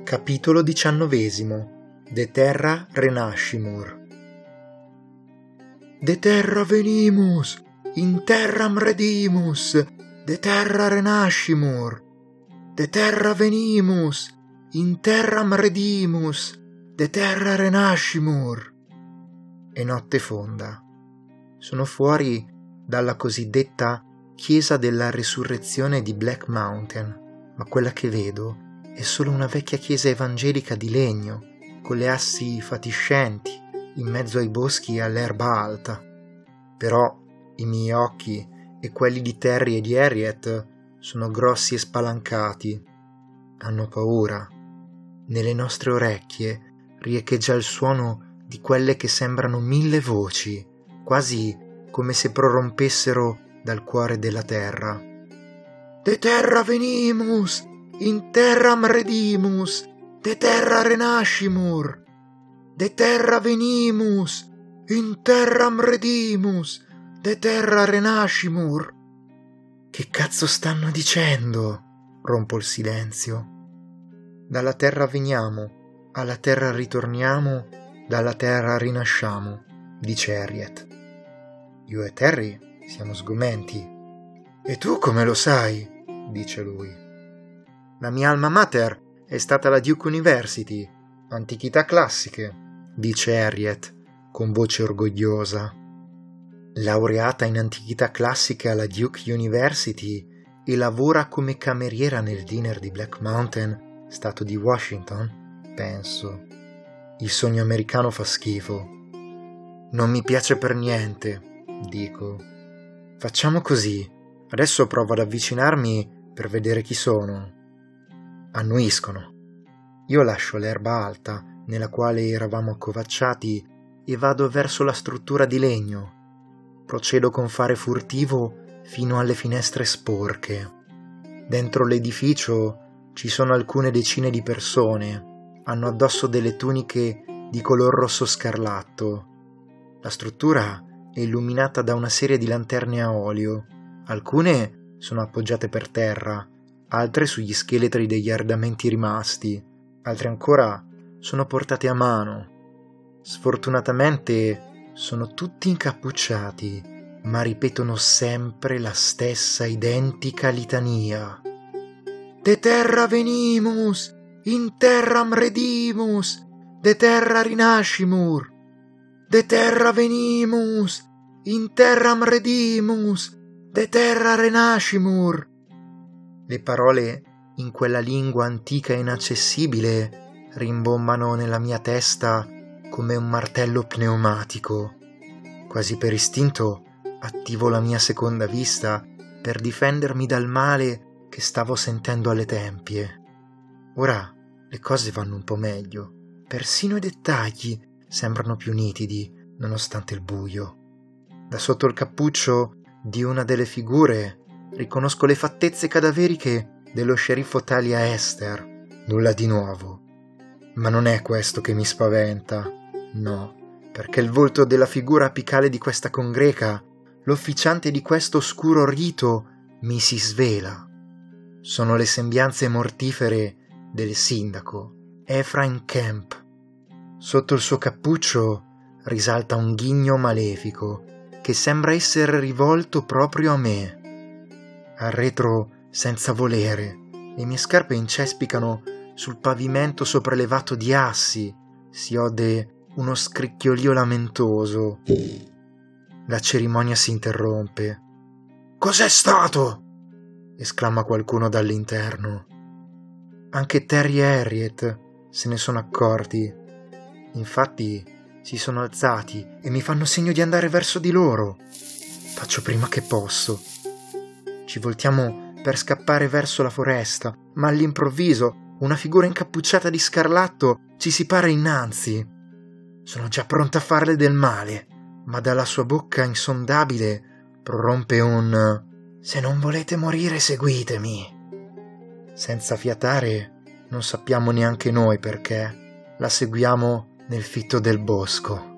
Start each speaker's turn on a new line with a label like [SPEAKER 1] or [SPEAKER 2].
[SPEAKER 1] Capitolo XIX De terra renascimur De terra venimus, in terram redimus, de terra renascimur, de terra venimus, in terram redimus, de terra renascimur. È notte fonda. Sono fuori dalla cosiddetta chiesa della risurrezione di Black Mountain, ma quella che vedo è solo una vecchia chiesa evangelica di legno, con le assi fatiscenti, in mezzo ai boschi e all'erba alta. Però i miei occhi e quelli di Terry e di Harriet sono grossi e spalancati. Hanno paura. Nelle nostre orecchie riecheggia il suono di quelle che sembrano mille voci, quasi come se prorompessero dal cuore della terra. De terra venimus! In terram redimus, de terra renascimur, de terra venimus, in terram redimus, de terra renascimur. Che cazzo stanno dicendo? Rompo il silenzio. Dalla terra veniamo, alla terra ritorniamo, dalla terra rinasciamo, dice Harriet. Io e Terry siamo sgomenti. E tu come lo sai? dice lui. La mia alma mater è stata la Duke University, antichità classiche, dice Harriet con voce orgogliosa. Laureata in antichità classiche alla Duke University e lavora come cameriera nel dinner di Black Mountain, stato di Washington? Penso. Il sogno americano fa schifo. Non mi piace per niente, dico. Facciamo così. Adesso provo ad avvicinarmi per vedere chi sono annuiscono. Io lascio l'erba alta nella quale eravamo accovacciati e vado verso la struttura di legno. Procedo con fare furtivo fino alle finestre sporche. Dentro l'edificio ci sono alcune decine di persone. Hanno addosso delle tuniche di color rosso scarlatto. La struttura è illuminata da una serie di lanterne a olio. Alcune sono appoggiate per terra, altre sugli scheletri degli arredamenti rimasti, altre ancora sono portate a mano. Sfortunatamente sono tutti incappucciati, ma ripetono sempre la stessa identica litania. De terra venimus, in terram redimus, de terra rinascimur. De terra venimus, in terram redimus, de terra renascimur. Le parole in quella lingua antica e inaccessibile rimbombano nella mia testa come un martello pneumatico. Quasi per istinto attivo la mia seconda vista per difendermi dal male che stavo sentendo alle tempie. Ora le cose vanno un po' meglio, persino i dettagli sembrano più nitidi nonostante il buio. Da sotto il cappuccio di una delle figure riconosco le fattezze cadaveriche dello sceriffo Talia Esther. Nulla di nuovo. Ma non è questo che mi spaventa. No, perché il volto della figura apicale di questa congreca, l'officiante di questo oscuro rito, mi si svela. Sono le sembianze mortifere del sindaco, Ephraim Kemp. Sotto il suo cappuccio risalta un ghigno malefico che sembra essere rivolto proprio a me arretro senza volere. Le mie scarpe incespicano sul pavimento sopraelevato di assi. Si ode uno scricchiolio lamentoso. La cerimonia si interrompe. Cos'è stato? esclama qualcuno dall'interno. Anche Terry e Harriet se ne sono accorti. Infatti si sono alzati e mi fanno segno di andare verso di loro. Faccio prima che posso. Ci voltiamo per scappare verso la foresta, ma all'improvviso una figura incappucciata di scarlatto ci si para innanzi. Sono già pronta a farle del male, ma dalla sua bocca insondabile prorompe un Se non volete morire, seguitemi. Senza fiatare, non sappiamo neanche noi perché, la seguiamo nel fitto del bosco.